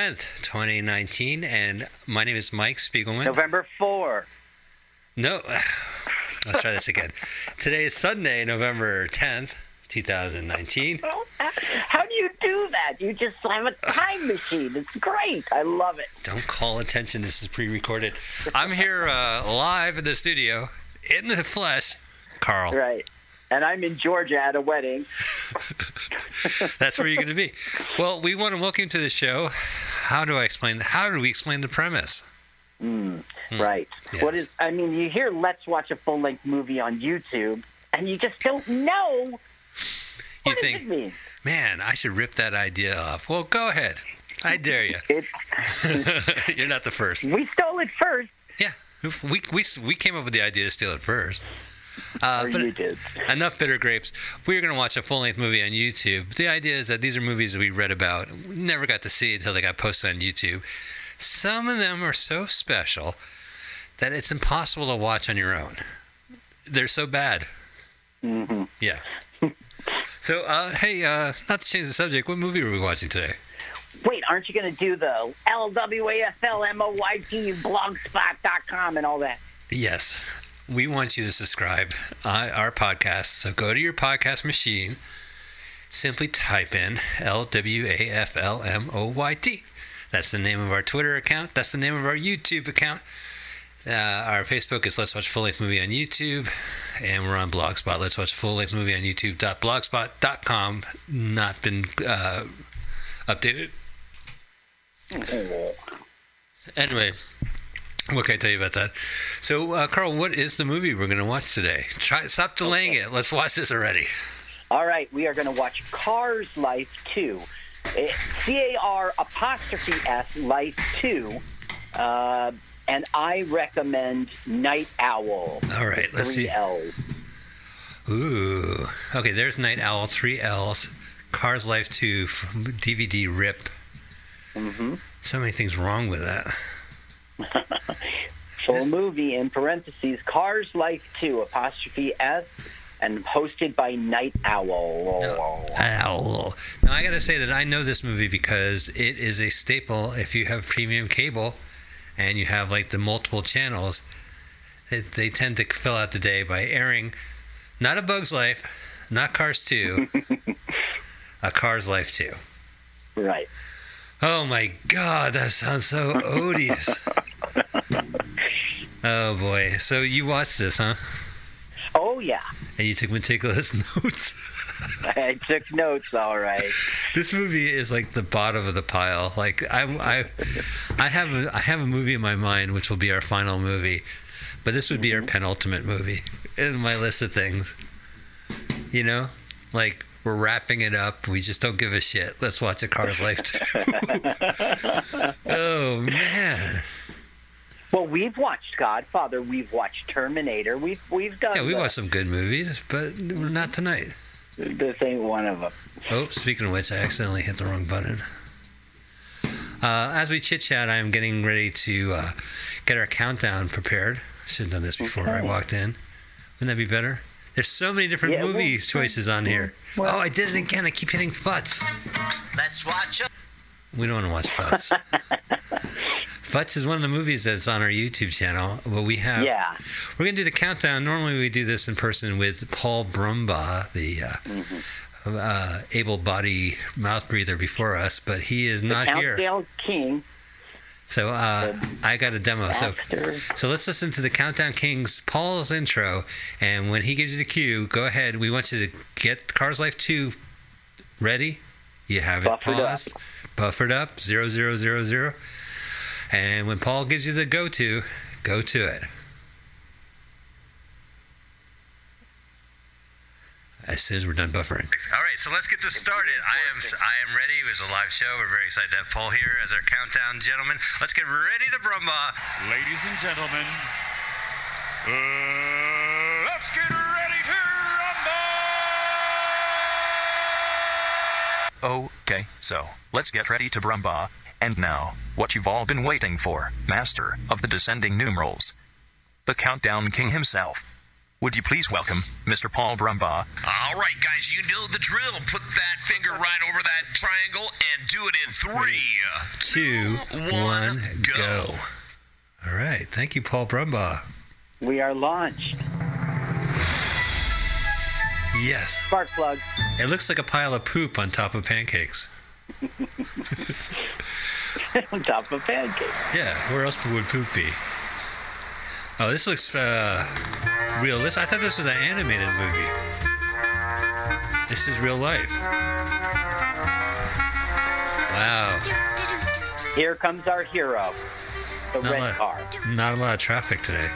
10th, 2019, and my name is Mike Spiegelman. November 4. No, let's try this again. Today is Sunday, November 10th, 2019. How do you do that? You just have a time machine. It's great. I love it. Don't call attention. This is pre recorded. I'm here uh, live in the studio, in the flesh. Carl. Right. And I'm in Georgia at a wedding. That's where you're going to be. Well, we want to welcome you to the show. How do I explain? How do we explain the premise? Mm, right. Yes. What is? I mean, you hear "Let's watch a full-length movie on YouTube," and you just don't know You think, man, I should rip that idea off. Well, go ahead. I dare you. You're not the first. we stole it first, Yeah, we we we came up with the idea to steal it first. Uh, or but you did. enough bitter grapes. We're going to watch a full length movie on YouTube. The idea is that these are movies we read about, we never got to see until they got posted on YouTube. Some of them are so special that it's impossible to watch on your own. They're so bad. hmm Yeah. So, uh, hey, uh, not to change the subject, what movie are we watching today? Wait, aren't you going to do the LWAFLMOYT blogspot.com and all that? Yes, we want you to subscribe our podcast. So go to your podcast machine, simply type in L W A F L M O Y T. That's the name of our Twitter account. That's the name of our YouTube account. Uh, our Facebook is Let's Watch Full Length Movie on YouTube, and we're on Blogspot. Let's Watch Full Length Movie on YouTube.blogspot.com. Not been uh, updated. Anyway, what can I tell you about that? So, uh, Carl, what is the movie we're going to watch today? Try, stop delaying it. Let's watch this already. All right, we are going to watch Cars Life 2. C A R apostrophe S Life 2. Uh, and I recommend Night Owl. All right, let's Three see. L's. Ooh. Okay, there's Night Owl, three L's. Cars Life 2 from DVD RIP. Mm-hmm. So many things wrong with that. Full movie in parentheses Cars Life 2 apostrophe S and hosted by Night Owl. Owl. Now, I got to say that I know this movie because it is a staple if you have premium cable and you have like the multiple channels. It, they tend to fill out the day by airing not A Bug's Life, not Cars 2, a Cars Life 2. Right. Oh my God, that sounds so odious. oh boy. So you watched this, huh? Oh, yeah. And you took meticulous notes. I took notes, all right. this movie is like the bottom of the pile. Like I, I, I have a, I have a movie in my mind which will be our final movie, but this would be our mm-hmm. penultimate movie in my list of things. You know, like we're wrapping it up. We just don't give a shit. Let's watch a Cars Life. oh man. Well, we've watched Godfather. We've watched Terminator. We've we've done. Yeah, we the- watched some good movies, but not tonight. This ain't one of them. Oh, speaking of which, I accidentally hit the wrong button. Uh, as we chit chat, I am getting ready to uh, get our countdown prepared. Should have done this before I walked in. Wouldn't that be better? There's so many different Yeah, well, choices on here. well- oh, I did it again. I keep hitting Futz. Let's watch a We don't want to watch Futz. Futz is one of the movies that's on our YouTube channel. But we have Yeah. We're going to do the countdown. Normally, we do this in person with Paul Brumbaugh, the uh, Mm-hmm. uh, able-body mouth breather before us, but he is The not here. Countdown King. So uh, I got a demo. So After. so let's listen to the Countdown Kings Paul's intro, and when he gives you the cue, go ahead. We want you to get Cars Life Two ready. You have it Buffered up. paused, buffered up, zero zero zero zero, and when Paul gives you the go to, go to it. As soon as we're done buffering. All right, so let's get this started. I am I am ready. It was a live show. We're very excited to have Paul here as our countdown gentleman. Let's get ready to brumba. Ladies and gentlemen, uh, let's get ready to rumble! Okay, so, let's get ready to Brumba. And now, what you've all been waiting for, master of the descending numerals. The countdown king himself. Would you please welcome Mr. Paul Brumbaugh? All right, guys, you know the drill. Put that finger right over that triangle and do it in three. Two, one, one, go. go. All right. Thank you, Paul Brumbaugh. We are launched. Yes. Spark plug. It looks like a pile of poop on top of pancakes. on top of pancakes. Yeah, where else would poop be? Oh, this looks uh, realistic. I thought this was an animated movie. This is real life. Wow. Here comes our hero, the Not a, red lot, car. not a lot of traffic today.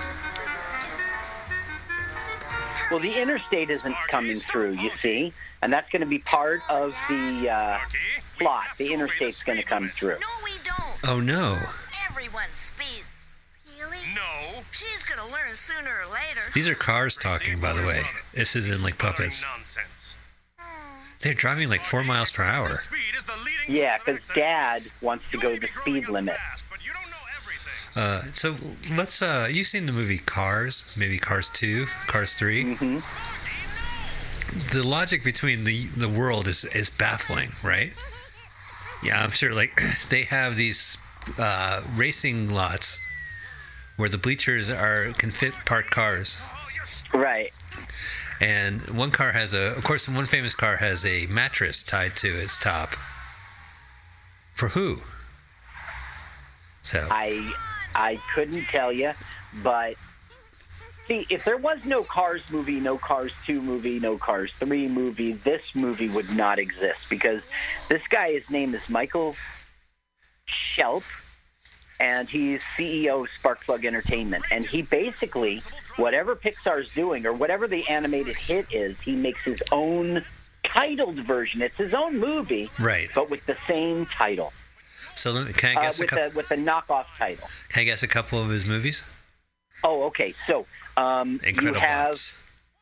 Well, the interstate isn't coming through, you see, and that's going to be part of the uh, plot. The interstate's going to come through. No, we don't. Oh no. Everyone speeds. Really? No. She's gonna learn sooner or later. These are cars talking, by the way. This isn't like puppets. Nonsense. They're driving like four miles per hour. Speed is the leading Yeah, cause Dad wants to go may the speed limit. fast, but you don't know everything. Uh, so let's. Uh, you've seen the movie Cars? Maybe Cars Two, Cars 3 hmm The logic between the the world is is baffling, right? Yeah, I'm sure. Like they have these uh, racing lots where the bleachers are can fit parked cars, Right. and one car has a. Of course, one famous car has a mattress tied to its top. For who? So I I couldn't tell you, but see, if there was no Cars movie, no Cars 2 movie, no Cars 3 movie, this movie would not exist because this guy, his name is Michael Schelp, and he's CEO of Sparkplug Entertainment. And he basically, whatever Pixar's doing or whatever the animated hit is, he makes his own titled version. It's his own movie, right. but with the same title, So me, can I uh, guess a with, couple? the, with the knockoff title. Can I guess a couple of his movies? Oh, okay. So um, you have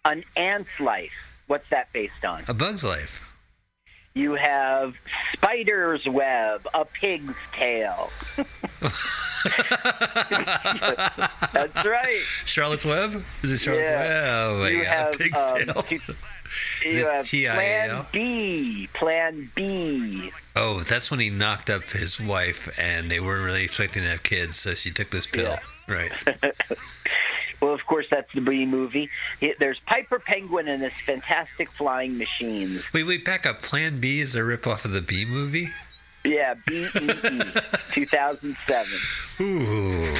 an ant's life. What's that based on? A Bug's Life. You have spider's web, a pig's tail. That's right. Charlotte's Web? Is it Charlotte's Yeah. Web? Oh you god, have Pig's um, Tail. you have TIAL? Plan B. Plan B. Oh, that's when he knocked up his wife, and they weren't really expecting to have kids, so she took this pill. Right. Well, of course, that's the B movie. It- There's Piper Penguin and his fantastic flying machines. Wait, wait, back up. Plan B is a ripoff of the B movie? Yeah, B E E, 2007. Ooh.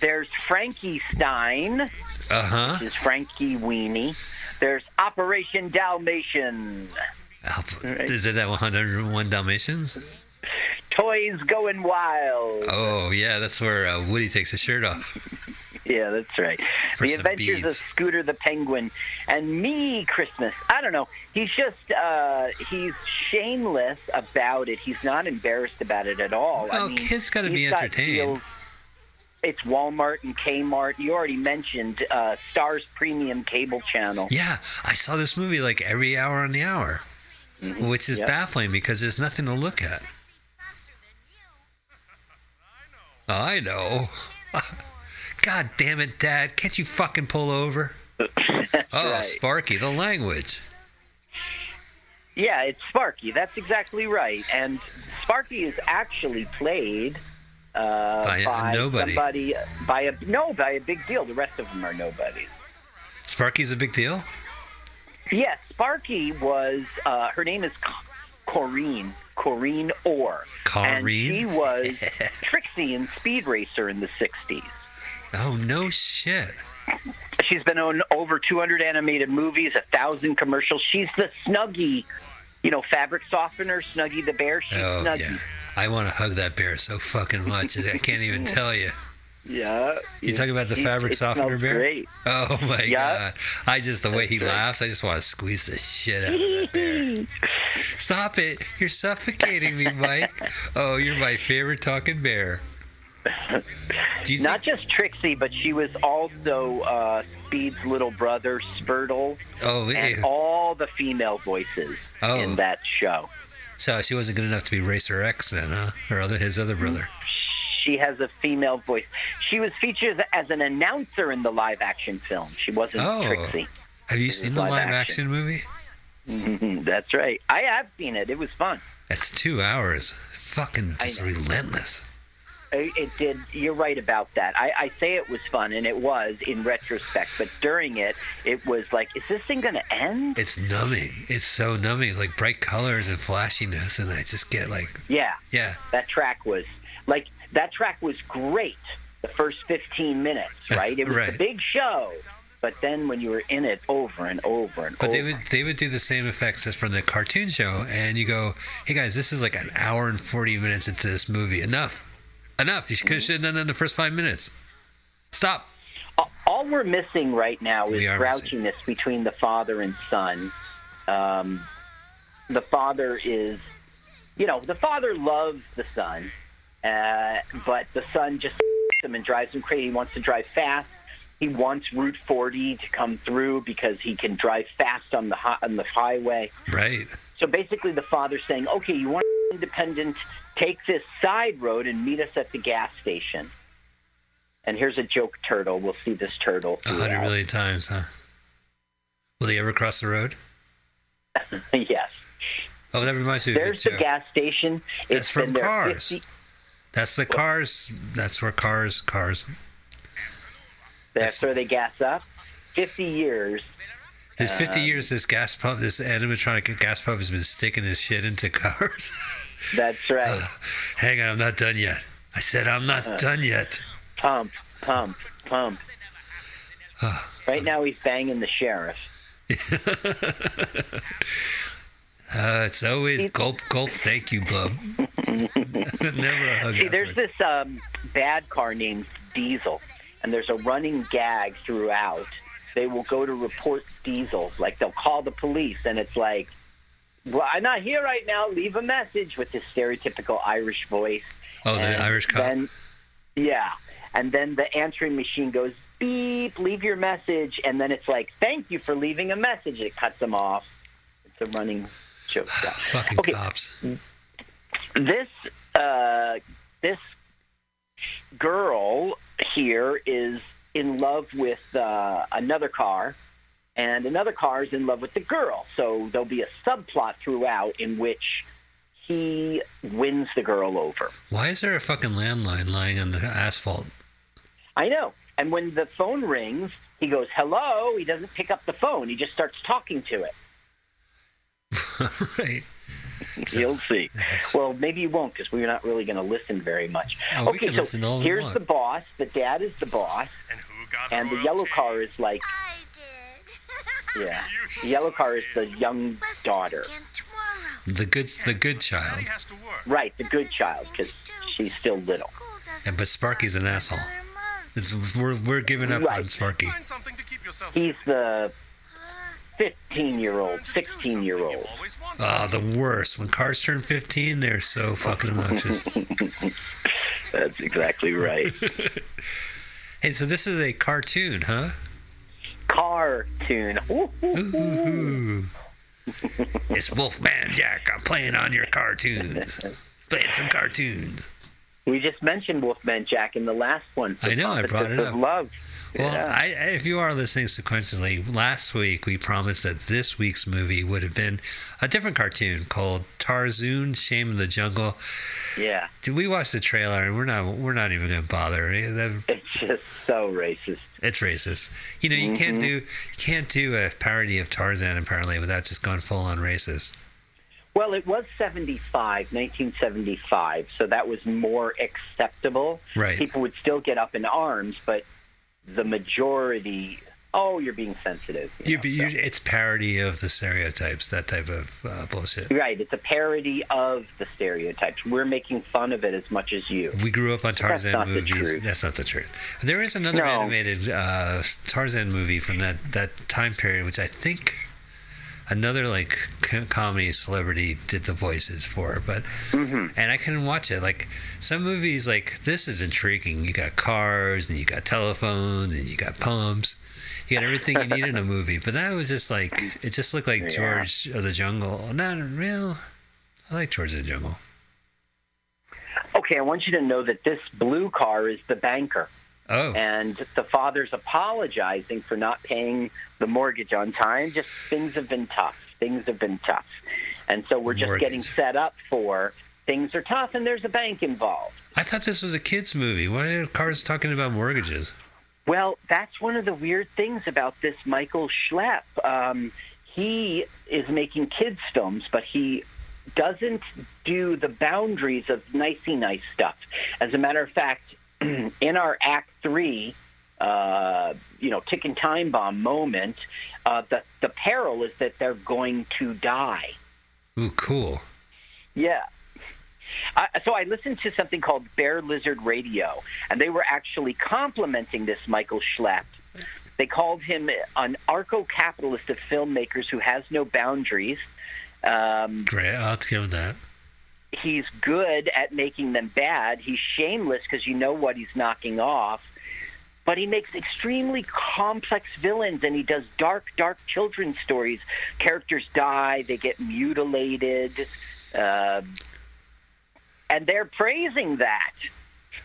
There's Frankie Stein. Uh huh. is Frankenweenie. There's Operation Dalmatian. Is it that 101 Dalmatians? Toys Going Wild. Oh, yeah, that's where uh, Woody takes his shirt off. Yeah, that's right. For the some Adventures of. Scooter the Penguin and Me Christmas. I don't know. He's just uh, he's shameless about it. He's not embarrassed about it at all. I mean, kids gotta be entertained. deals- It's Walmart and Kmart. You already mentioned uh, Stars Premium Cable Channel. Yeah, I saw this movie like every hour on the hour, which is Yep. baffling because there's nothing to look at. I know. God damn it, Dad. Can't you fucking pull over? Oh, right. Sparky, the language. Yeah, it's Sparky. That's exactly right. And Sparky is actually played uh, By a nobody. somebody by a no by a big deal. The rest of them are nobodies. Sparky's a big deal? Yes, Sparky was. Uh, her name is Co- Corinne. Corinne Orr. And she was Trixie in Speed Racer in the '60s. Oh, no shit. She's been on over 200 animated movies, a thousand commercials. She's the Snuggie, you know, fabric softener, Snuggie the bear. She's Oh, Snuggie. yeah. I want to hug that bear so fucking much. I can't even tell you. Yeah. You talking about the fabric softener bear? Great. Oh my Yeah. god! I just the way he laughs, I just want to squeeze the shit out of that bear. Stop it! You're suffocating me, Mike. Oh, you're my favorite talking bear. Not just Trixie, but she was also uh, Speed's little brother, Spritle, Oh, and all the female voices Oh. in that show. so she wasn't good enough to be Racer X then, huh? Her other, his other brother. she has a female voice. She was featured as an announcer in the live action film. She wasn't Oh. Trixie. Have you seen the live live action. action movie? That's right. I have seen it. It was fun. It's two hours. Fucking just relentless. It it did. You're right about that. I, I say it was fun, and it was in retrospect. But during it, it was like, is this thing going to end? It's numbing. It's so numbing. It's like bright colors and flashiness, and I just get like, yeah, yeah, that track was like that track was great. The first 15 minutes, right? It was Right. a big show. But then when you were in it over and over and But over, they would they would do the same effects as from the cartoon show, and you go, "Hey guys, this is like an hour and forty minutes into this movie. Enough, enough. You Mm-hmm. could have done that in the first five minutes. Stop." all- we're missing right now is grouchiness between the father and son. Um, the father is, you know, the father loves the son, uh, but the son just him and drives him crazy. He wants to drive fast. He wants Route 40 to come through because he can drive fast on the on the highway. Right. So basically, the father's saying, "Okay, you want independent? Take this side road and meet us at the gas station." And here's a joke turtle. We'll see this turtle. A hundred million times, huh? Will they ever cross the road? yes. Oh, that reminds me of There's the gas station. That's It's from Cars. 50 That's the cars. That's where cars, cars. That's where they gas up. 50 years. This Um, 50 years, this gas pump, this animatronic gas pump has been sticking his shit into cars. That's right. Hang on, I'm not done yet. I said I'm not Uh. done yet. Pump, pump, pump. Right now, he's banging the sheriff. Uh, it's always gulp, gulp. Thank you, bub. Never a hug. See, there's this um, bad car named Diesel, and there's a running gag throughout. They will go to report Diesel, like they'll call the police, and it's like, "Well, I'm not here right now. Leave a message" with this stereotypical Irish voice. Oh, the Irish cop. Then, yeah, and then the answering machine goes beep, leave your message, and then it's like, "Thank you for leaving a message." It cuts them off. It's a running joke. Fucking okay, cops. this uh, this girl here is in love with uh, another car, and another car is in love with the girl. So there'll be a subplot throughout in which he wins the girl over. Why is there a fucking landline lying on the asphalt? I know. And when the phone rings, he goes, "Hello." He doesn't pick up the phone. He just starts talking to it. right. You'll see. Well, maybe you won't because we're not really going to listen very much. Oh, okay, so listen all we here's the boss. The dad is the boss, And who got and the yellow chain? car is like, I did. Yeah, the yellow car is the young daughter. The good, the good child. Daddy has to work. Right, the good child because she's still little. School And but Sparky's an asshole. It's, we're we're giving up Right. on Sparky. Find something to keep yourself He's the 15 year old, Learn to do 16 something year you old. always wanted. Oh, ah, the worst. When cars turn 15, they're so fucking obnoxious. That's exactly right. hey, so this is a cartoon, huh? Cartoon. Ooh, ooh, ooh. It's Wolfman Jack. I'm playing on your cartoons. Playing some cartoons. We just mentioned Wolfman Jack in the last one. I know, I brought it up. Love. Well, Yeah. I, I, if you are listening sequentially, last week we promised that this week's movie would have been a different cartoon called Tarzoon: Shame of the Jungle. yeah, Did we watch the trailer and we're not we're not even going to bother. It's just so racist. It's racist. You know, you can't mm-hmm. do can't do a parody of Tarzan apparently without just going full on racist. Well, it was 75, 1975, so that was more acceptable. Right. People would still get up in arms, but the majority, oh, you're being sensitive. you know, you, so- it's parody of the stereotypes, that type of uh, bullshit. Right, it's a parody of the stereotypes. We're making fun of it as much as you. We grew up on Tarzan the movies. That's not the truth. There is another No. animated uh, Tarzan movie from that, that time period, which I think another like comedy celebrity did the voices for. But Mm-hmm. and I couldn't watch it. Like some movies, like this is intriguing. You got cars and you got telephones and you got pumps. You got everything you need in a movie. But that was just like it just looked like Yeah. George of the Jungle. Not real. I like George of the Jungle. Okay, I want you to know that this blue car is the banker. Oh, and the father's apologizing for not paying the mortgage on time. Just things have been tough. Things have been tough. And so we're just Mortgage. getting set up for things are tough and there's a bank involved. I thought this was a kids' movie. Why are cars talking about mortgages? Well, that's one of the weird things about this Michael Schlepp. Um, he is making kids' films, but he doesn't do the boundaries of nicey nice stuff. As a matter of fact, in our Act Three, uh, you know, ticking time bomb moment, uh, the the peril is that they're going to die. Ooh, cool. Yeah. I, so I listened to something called Bear Lizard Radio, and they were actually complimenting this Michael Schlepp. They called him an arco-capitalist of filmmakers who has no boundaries. Um, Great. I'll give that. he's good at making them bad. He's shameless because you know what he's knocking off. But he makes extremely complex villains, and he does dark, dark children's stories. Characters die, they get mutilated, uh, and they're praising that.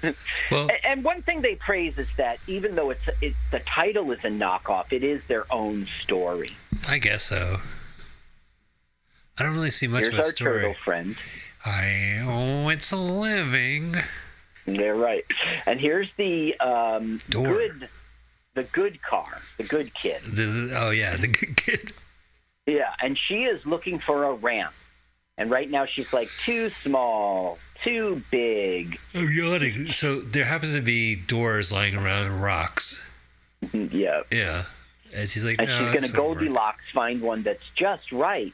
Well, And one thing they praise is that even though it's, it's the title is a knockoff, it is their own story. I guess so. I don't really see much Here's of a our story. turtle friend. I oh, it's a living. They're right. And here's the um, good, the good car, the good kid. The- oh yeah, the good kid. Yeah, and she is looking for a ramp. And right now she's like too small, too big. Oh, I'm yawning. So there happens to be doors lying around and rocks. Mm-hmm, yeah. Yeah, and she's like, And no, she's going to not work." Goldilocks find one that's just right.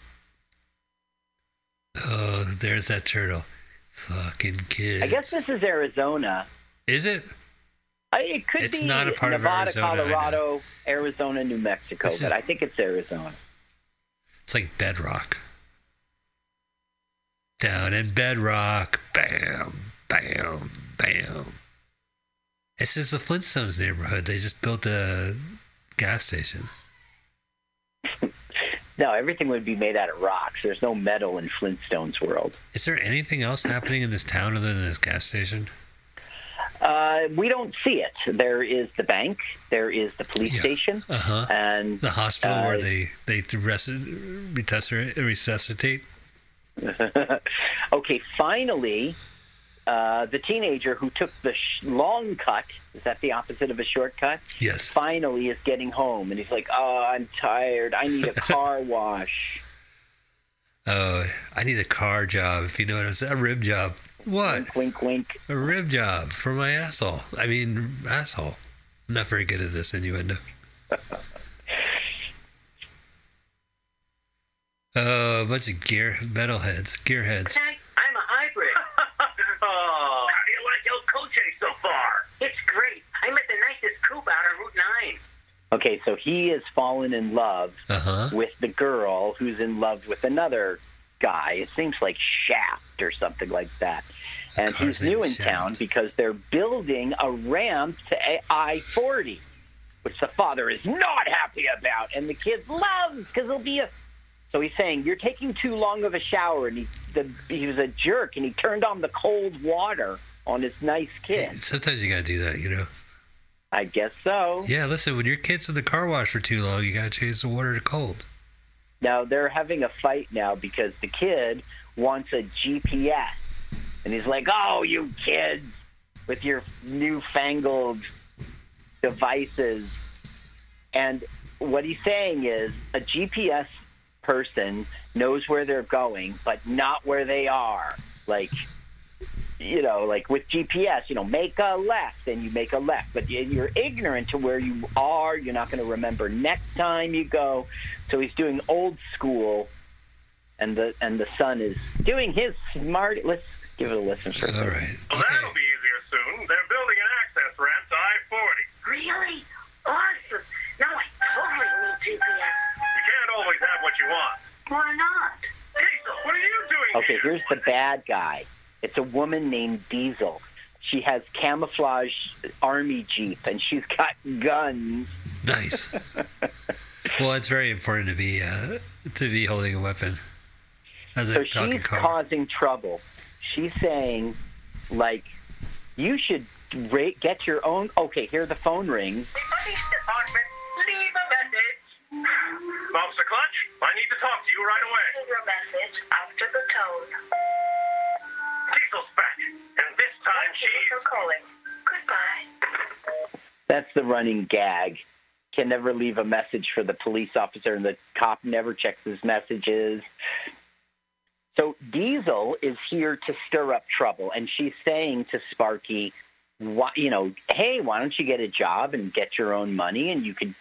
Oh, there's that turtle. Fucking kid. I guess this is Arizona. Is it? I, it could It's be not a part of Nevada, Arizona, Colorado, Arizona, New Mexico, is- but I think it's Arizona. It's like bedrock. Down in bedrock. Bam, bam, bam. This is the Flintstones neighborhood. They just built a gas station. No, everything would be made out of rocks. There's no metal in Flintstones world. Is there anything else happening in this town other than this gas station? Uh, we don't see it. There is the bank. There is the police Yeah. station, Uh huh. and The hospital Uh, where they they resuscitate, resuscitate. okay, finally, uh, the teenager who took the sh- long cut is that the opposite of a shortcut? Yes. Finally, is getting home, and he's like, "Oh, I'm tired. I need a car wash." Oh, I need a car job. If you know what I'm saying, a rib job. What? wink, wink, wink. A rib job for my asshole. I mean, asshole. I'm not very good at this innuendo. Oh, a bunch of gear metalheads, gearheads. I'm a hybrid. oh, how do you like El Coche so far? It's great. I'm at the nicest coupe out on Route 9. Okay, so he has fallen in love Uh huh. with the girl who's in love with another guy. It seems like Shaft or something like that. And he's new in is town because they're building a ramp to I 40, which the father is not happy about. And the kid loves because it'll be a. So he's saying, You're taking too long of a shower. And he, the, he was a jerk and he turned on the cold water on his nice kid. Sometimes you gotta do that, you know. I guess so. Yeah, listen, when your kid's in the car wash for too long, you gotta change the water to cold. Now they're having a fight now because the kid wants a GPS, and he's like, "Oh, you kids with your newfangled devices." And what he's saying is, a GPS person knows where they're going, but not where they are. Like, you know, like with GPS, you know, make a left, and you make a left, but you- you're ignorant to where you are. You're not going to remember next time you go. So he's doing old school, and the and the son is doing his smart. Let's give it a listen for a All second. right. Well, Okay. that'll be easier soon. They're building an access ramp to I-40. Really? Awesome. Now I totally need GPS. You want. Why not? Diesel, what are you doing Okay, here? here's the bad guy. It's a woman named Diesel. She has camouflage army jeep, and she's got guns. Nice. well, it's very important to be uh, to be holding a weapon as So talking she's car. causing trouble. She's saying, Like, you should ra- get your own. Okay, here the phone rings. The police department, leave a message. Officer Clutch, I need to talk to you right away. Leave your message after the tone. Diesel's back, and this time Thank you she's... for calling. Goodbye. That's the running gag. Can never leave a message for the police officer, and the cop never checks his messages. So Diesel is here to stir up trouble, and she's saying to Sparky, why, you know, hey, why don't you get a job and get your own money, and you could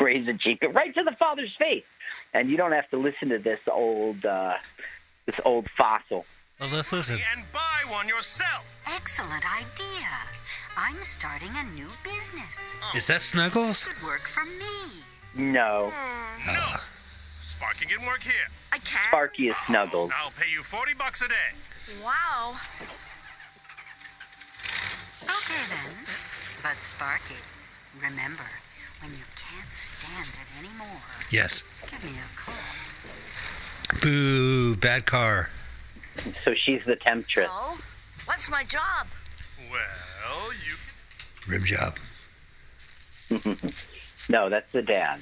raise a jeep right to the father's face, and you don't have to listen to this old, uh, this old fossil. Well, let's listen. and buy one yourself. Excellent idea. I'm starting a new business. Is that Snuggles? Could work for me. No, No. Sparky can work here. I can. Sparky is Snuggles. I'll pay you 40 bucks a day. Wow. Okay then. But Sparky, remember, when you can't stand it anymore, Yes. give me a call. Boo, bad car. So she's the temptress. So, what's my job? Well, you can. Rim job. No, that's the dad.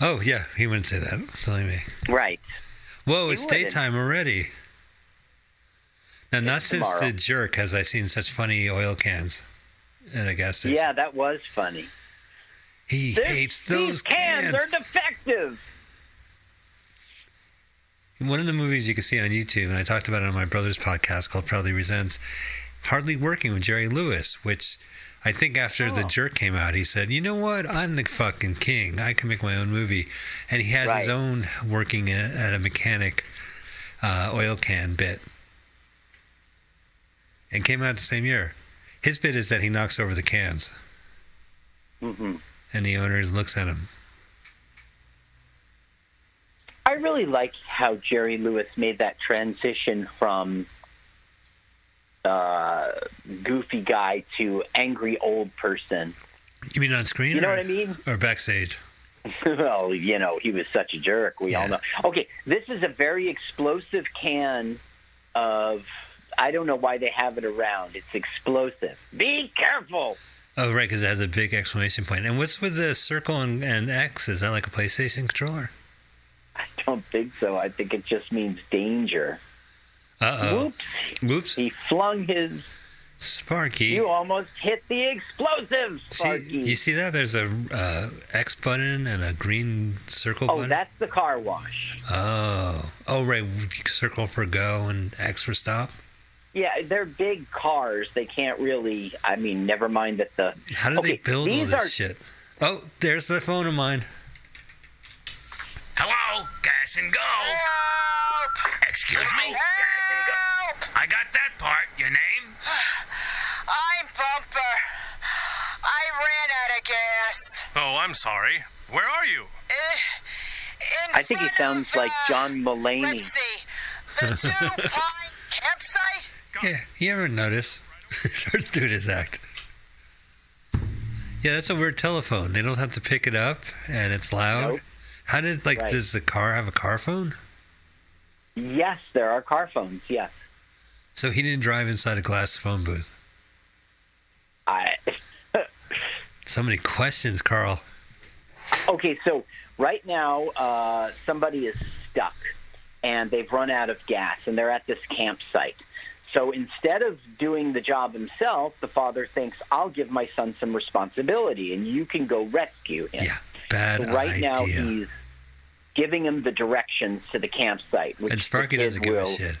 Oh, yeah, he wouldn't say that. Silly me. Right. Whoa, He it's wouldn't. daytime already. Now, not since the jerk has I seen such funny oil cans at a gas station. Yeah, that was funny. He This- hates those these cans, are defective. One of the movies you can see on YouTube, and I talked about it on my brother's podcast called Proudly Resents, Hardly Working with Jerry Lewis, which I think after the Oh. jerk came out, he said, you know what? I'm the fucking king. I can make my own movie. And he has his own working at at a mechanic uh, oil can bit. And came out the same year. His bit is that he knocks over the cans, hmm and the owner looks at him. I really like how Jerry Lewis made that transition from uh, goofy guy to angry old person. You mean on screen? You know or, what I mean? Or backstage? well, you know, he was such a jerk. We all know. Okay, this is a very explosive can of. I don't know why they have it around. It's explosive. Be careful. Oh, right, because it has a big exclamation point. And what's with the circle and, and X? Is that like a PlayStation controller? I don't think so. I think it just means danger. Uh oh. Whoops. Whoops. He flung his. Sparky. You almost hit the explosive, see, Sparky. you see that? There's a uh, X button and a green circle oh, button. that's the car wash. Oh. Oh, right. Circle for go and X for stop. Yeah, they're big cars. They can't really. I mean, never mind that the. How do Okay, they build all this are- shit? Oh, there's the phone of mine. Hello, gas and go. Excuse me? I got that part. Your name? I'm Bumper. I ran out of gas. Oh, I'm sorry. Where are you? Uh, in I think he sounds of, like uh, John Mulaney. Let's see. The Two Pines campsite? Yeah, you ever notice? Starts doing his act. Yeah, that's a weird telephone. They don't have to pick it up, and it's loud. Nope. How did like Right. does the car have a car phone? Yes, there are car phones. Yes, So he didn't drive inside a glass phone booth. I. So many questions, Carl. Okay, so right now uh, somebody is stuck and they've run out of gas and they're at this campsite. So instead of doing the job himself, the father thinks, I'll give my son some responsibility and you can go rescue him. Yeah, bad So right idea. now he's giving him the directions to the campsite. Which and Sparky doesn't give a shit.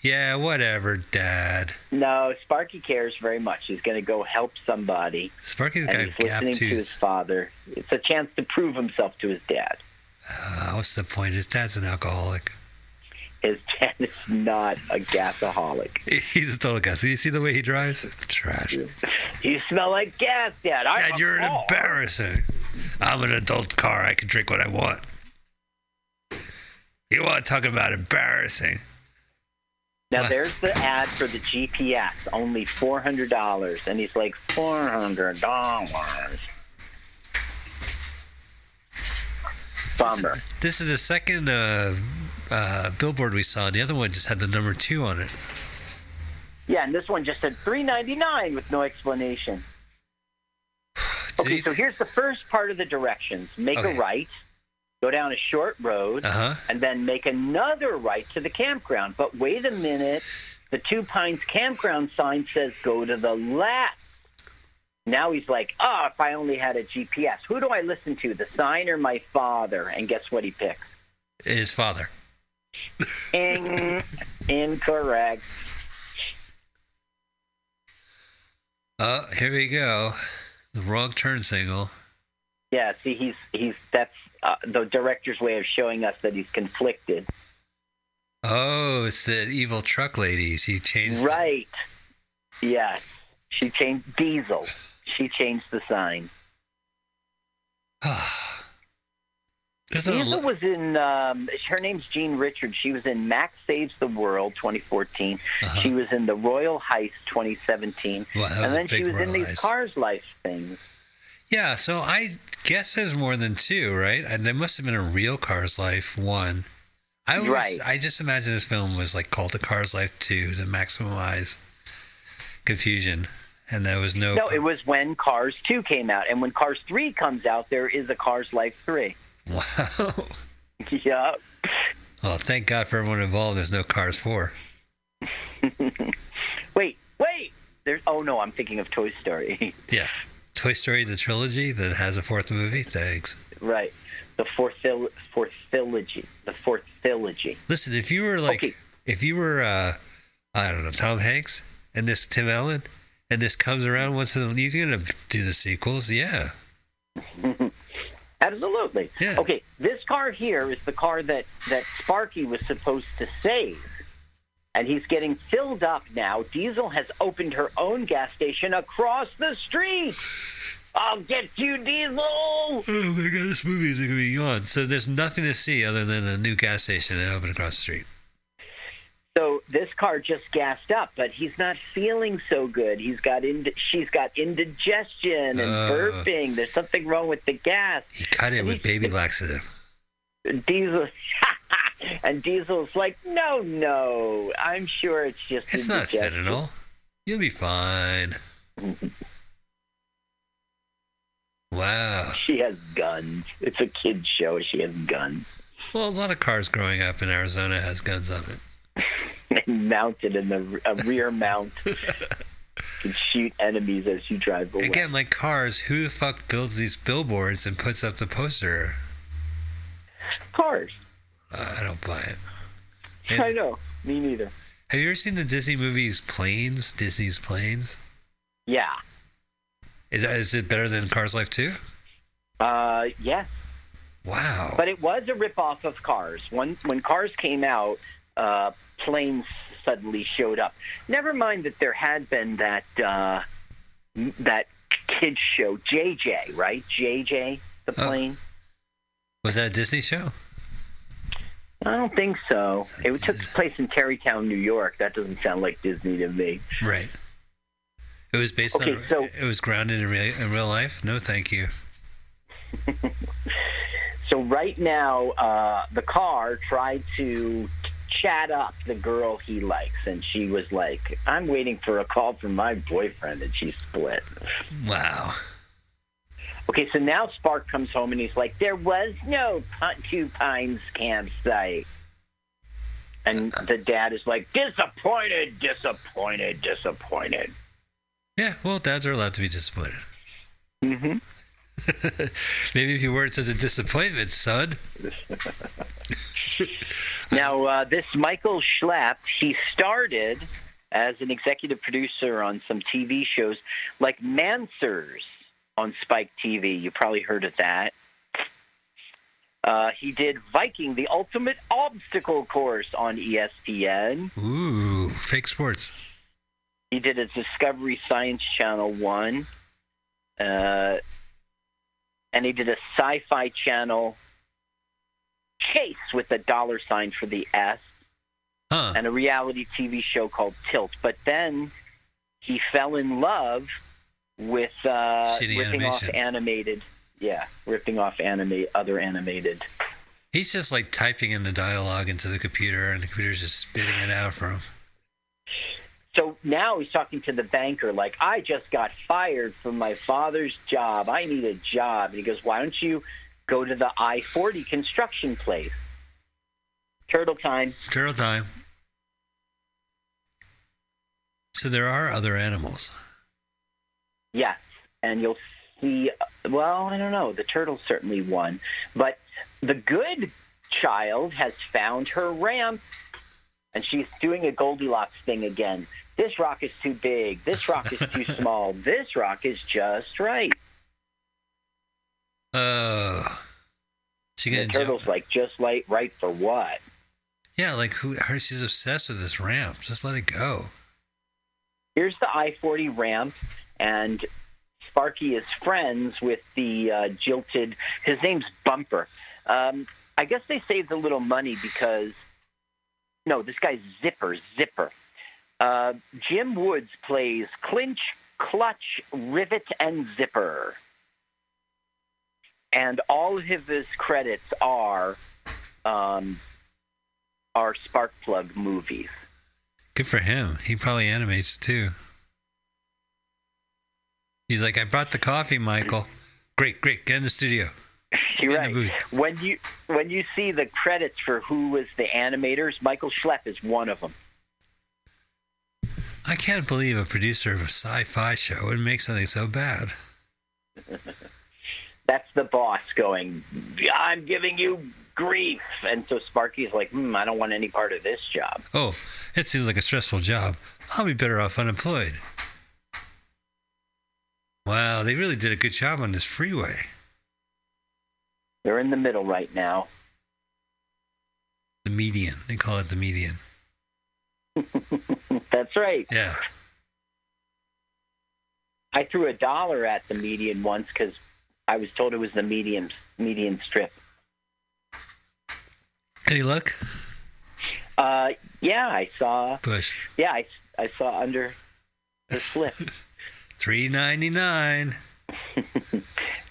Yeah, whatever, Dad. No, Sparky cares very much. He's going to go help somebody, Sparky's and got he's listening to his father. It's a chance to prove himself to his dad. Uh, what's the point? His dad's an alcoholic. His dad is not a gasaholic. He's a total gas. You see the way he drives? Trash. You smell like gas, Dad. I'm Dad, you're car. embarrassing. I'm an adult car. I can drink what I want. You want to talk about embarrassing? Now What? there's the ad for the GPS, only four hundred dollars, and he's like four hundred dollars. Bummer. This is the second uh, uh, billboard we saw. The other one just had the number two on it. Yeah, and this one just said three ninety nine with no explanation. Okay, so here's the first part of the directions. Make Okay. a right, go down a short road, Uh huh. and then make another right to the campground. But wait a minute, the Two Pines campground sign says go to the left. Now he's like, oh, if I only had a GPS. Who do I listen to, the sign or my father? And guess what he picks? His father. In- incorrect. Oh, here we go. The wrong turn signal. Yeah, see, he's he's that's uh, the director's way of showing us that he's conflicted. Oh, it's the evil truck lady. She changed. Right. Yes. She changed Diesel. She changed the sign. There's a was in. Um, her name's Jean Richards. She was in Max Saves the World 2014. Uh-huh. She was in The Royal Heist 2017, Wow, that and then she was in these Heist. Cars Life things. Yeah, so I guess there's more than two, right? And there must have been a real Cars Life one. I was, Right. I just imagine this film was like called The Cars Life Two to maximize confusion, and there was no. No, it was when Cars 2 came out, and when Cars 3 comes out, there is a Cars Life 3. Wow. yeah. Well, thank God for everyone involved. There's no Cars Four. Wait, wait. There's. Oh no, I'm thinking of Toy Story. Yeah. Toy Story the trilogy that has a fourth movie. Thanks. right. The fourth phil- fourth trilogy. The fourth trilogy. Listen, if you were like, Okay. if you were, uh, I don't know, Tom Hanks and this Tim Allen, and this comes around once in a, he's gonna do the sequels. Yeah. Absolutely. Yeah. Okay, this car here is the car that that Sparky was supposed to save. And he's getting filled up now. Diesel has opened her own gas station across the street. I'll get you, Diesel. Oh my god, this movie is gonna be on. So there's nothing to see other than a new gas station that opened across the street. So this car just gassed up, but he's not feeling so good. He's got ind- she's got indigestion and Uh. burping. There's something wrong with the gas. He cut it with baby laxative. Diesel and Diesel's like, no, no, I'm sure it's just It's not indigestion." fentanyl. You'll be fine. Wow. She has guns. It's a kid's show. She has guns Well, a lot of cars growing up in Arizona has guns on it. mounted in the a rear mount. can shoot enemies as you drive away. Again, like cars, who the fuck builds these billboards and puts up the poster? Cars. Uh, I don't buy it. I know. Me neither. Have you ever seen the Disney movies Planes? Disney's Planes? Yeah. Is, is it better than Cars Life 2? Uh, yes. Wow. But it was a ripoff of Cars. When when Cars came out, uh, planes suddenly showed up. Never mind that there had been that uh, that kids show JJ, right? JJ the Oh. plane. Was that a Disney show? I don't think so. It took place in Tarrytown, New York. That doesn't sound like Disney to me. Right. It was based Okay, on. so- it was grounded in real, in real life. No, thank you. So right now, uh, the car tried to chat up the girl he likes, and she was like, "I'm waiting for a call from my boyfriend," and she split. Wow. Okay, so now Spark comes home and he's like, "There was no Two Pines campsite," and the dad is like, "Disappointed, disappointed, disappointed." Yeah. Well, dads are allowed to be disappointed. Mm-hmm. Maybe if you weren't such a disappointment, son. Now, uh, this Michael Schlapp, he started as an executive producer on some TV shows like Manswers on Spike TV. You probably heard of that. Uh, he did Viking, the ultimate obstacle course on ESPN. Ooh, fake sports. He did a Discovery Science Channel one, uh, and he did a Sci-Fi Channel Chase with a dollar sign for the S, Huh. and a reality TV show called Tilt. But then he fell in love with uh, ripping off animated, yeah, ripping off anime other animated He's just like typing in the dialogue into the computer, and the computer's just spitting it out for him. So now he's talking to the banker, like, I just got fired from my father's job. I need a job. And he goes, Why don't you go to the I 40 construction place? Turtle time. Turtle time. So there are other animals. Yes. And you'll see, well, I don't know. The turtle's certainly one. But the good child has found her ramp and she's doing a Goldilocks thing again. This rock is too big. This rock is too small. This rock is just right. Oh. She The gonna jump. turtle's like, just like right for what? Yeah, like who? Her, she's obsessed with this ramp. Just let it go. Here's the I 40 ramp, and Sparky is friends with the uh, jilted. His name's Bumper. Um, I guess they saved a little money because. No, this guy's Zipper. Zipper. Uh, Jim Woods plays Clinch, Clutch, Rivet, and Zipper. And all of his credits are um, are Sparkplug movies. Good for him. He probably animates too. He's like, I brought the coffee, Michael. Great, great. Get in the studio. You're Get in the right. When you when you see the credits for who was the animators, Michael Schlepp is one of them. I can't believe a producer of a sci-fi show would make something so bad. That's the boss going. I'm giving you grief, and so Sparky's like, hmm, I don't want any part of this job. Oh, it seems like a stressful job. I'll be better off unemployed. Wow, they really did a good job on this freeway. They're in the middle right now. The median. They call it the median. That's right. Yeah. I threw a dollar at the median once because I was told it was the median median strip. Any luck? Uh, yeah, I saw. Push. Yeah, I, I saw under the slip. Three ninety nine.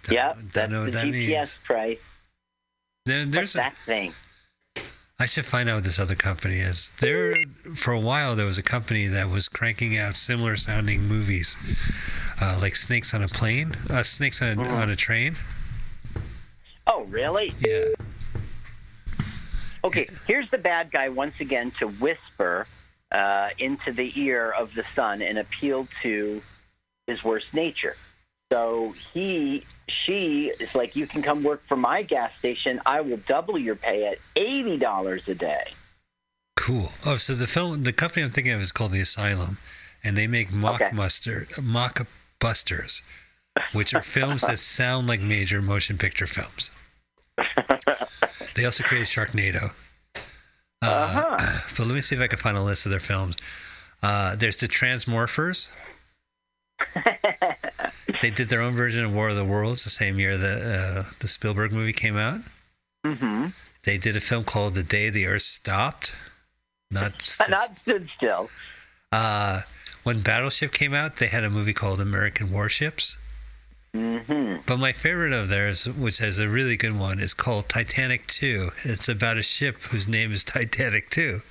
yep, don't that's know the that GPS means. price. There, What's there's a, that thing? I should find out what this other company is. There, for a while, there was a company that was cranking out similar sounding movies, uh, like Snakes on a Plane, uh, Snakes on, Mm-hmm. on a Train. Oh, really? Yeah. Okay, here's the bad guy once again to whisper uh, into the ear of the son and appeal to his worst nature. So he, she is like, you can come work for my gas station. I will double your pay at eighty dollars a day. Cool. Oh, so the film, the company I'm thinking of is called The Asylum, and they make mock Okay. muster, mock busters, which are films that sound like major motion picture films. they also created Sharknado. Uh, huh. But let me see if I can find a list of their films. Uh, there's the Transmorphers. They did their own version of War of the Worlds the same year that uh, the Spielberg movie came out. Mm-hmm. They did a film called The Day the Earth Stopped. Not Not stood still. uh, when Battleship came out, they had a movie called American Warships. Mm-hmm. But my favorite of theirs, which is a really good one, is called Titanic 2. It's about a ship whose name is Titanic 2.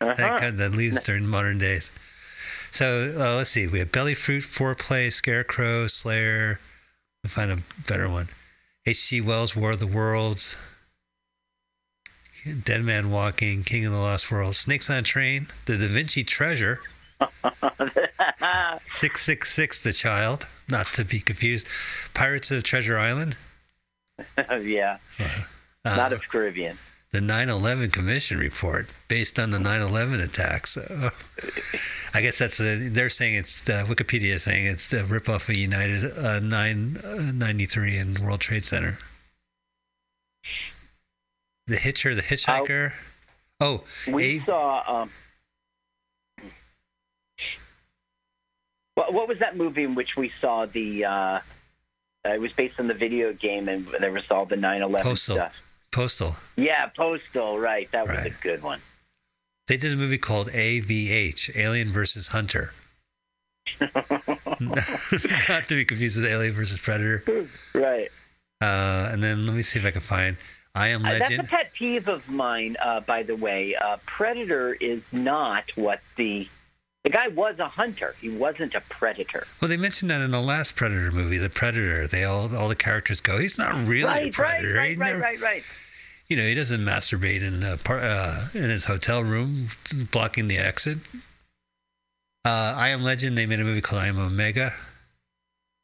That, kind of, that leaves during modern days. So uh, let's see. We have Belly Fruit, Foreplay, Scarecrow, Slayer. Let's find a better one. H.G. Wells' War of the Worlds. Dead Man Walking, King of the Lost World, Snakes on a Train, The Da Vinci Treasure, 666 The Child, not to be confused, Pirates of Treasure Island, yeah, uh, not of Caribbean. The 9 11 Commission Report, based on the 9 11 attacks. Uh, I guess that's a, they're saying it's the Wikipedia is saying it's the ripoff of United uh, 993 and World Trade Center. The Hitcher, the Hitchhiker. Oh, We A- saw. Um, what, what was that movie in which we saw the? Uh, uh, it was based on the video game, and there was all the 9/11 Postal. stuff. Postal. Yeah, Postal. Right, that was a good one. They did a movie called AVH, Alien versus Hunter. Not to be confused with Alien versus Predator. Right. Uh, and then let me see if I can find. I Am Uh, that's a Legend. pet peeve of mine, uh, by the way. Uh, Predator is not what the the guy was a hunter. He wasn't a predator. Well, they mentioned that in the last Predator movie, the Predator. They all all the characters go, he's not really a right, right, predator. right, He right, never- right, right. You know, he doesn't masturbate in uh, par- uh, in his hotel room, blocking the exit. Uh, I Am Legend. They made a movie called I Am Omega.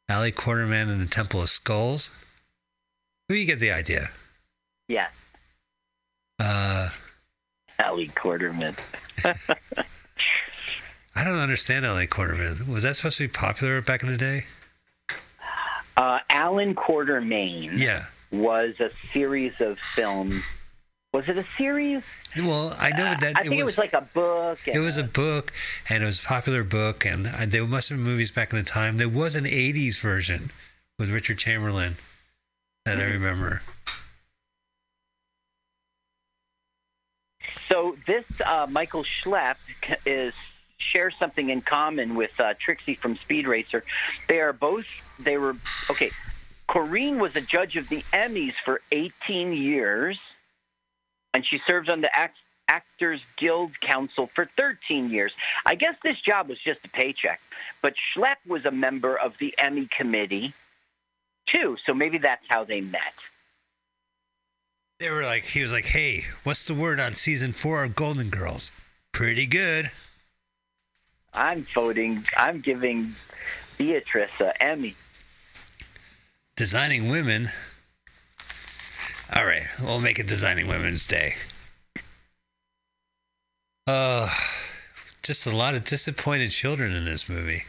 Ali Quarterman and the Temple of Skulls. Well, you get the idea. Yeah, Uh, Ali Quarterman. I don't understand Ali Quarterman. Was that supposed to be popular back in the day? Uh, Allan Quatermain Yeah. Was a series of films. Was it a series? Well, I know that I think it was, like a book. it was a book, and it was a popular book, and uh, there must have been movies back in the time. There was an '80s version with Richard Chamberlain that I remember. So this uh, Michael Schlepp is shares something in common with uh, Trixie from Speed Racer. They are both. They were okay. Corinne was a judge of the Emmys for 18 years, and she served on the Act- Actors Guild Council for 13 years. I guess this job was just a paycheck, but Schlepp was a member of the Emmy committee too. So maybe that's how they met. They were like, he was like, "Hey, what's the word on season four of Golden Girls? Pretty good." I'm voting. I'm giving Beatrice an Emmy. Designing women. All right, we'll make it Designing Women's Day. Uh, just a lot of disappointed children in this movie.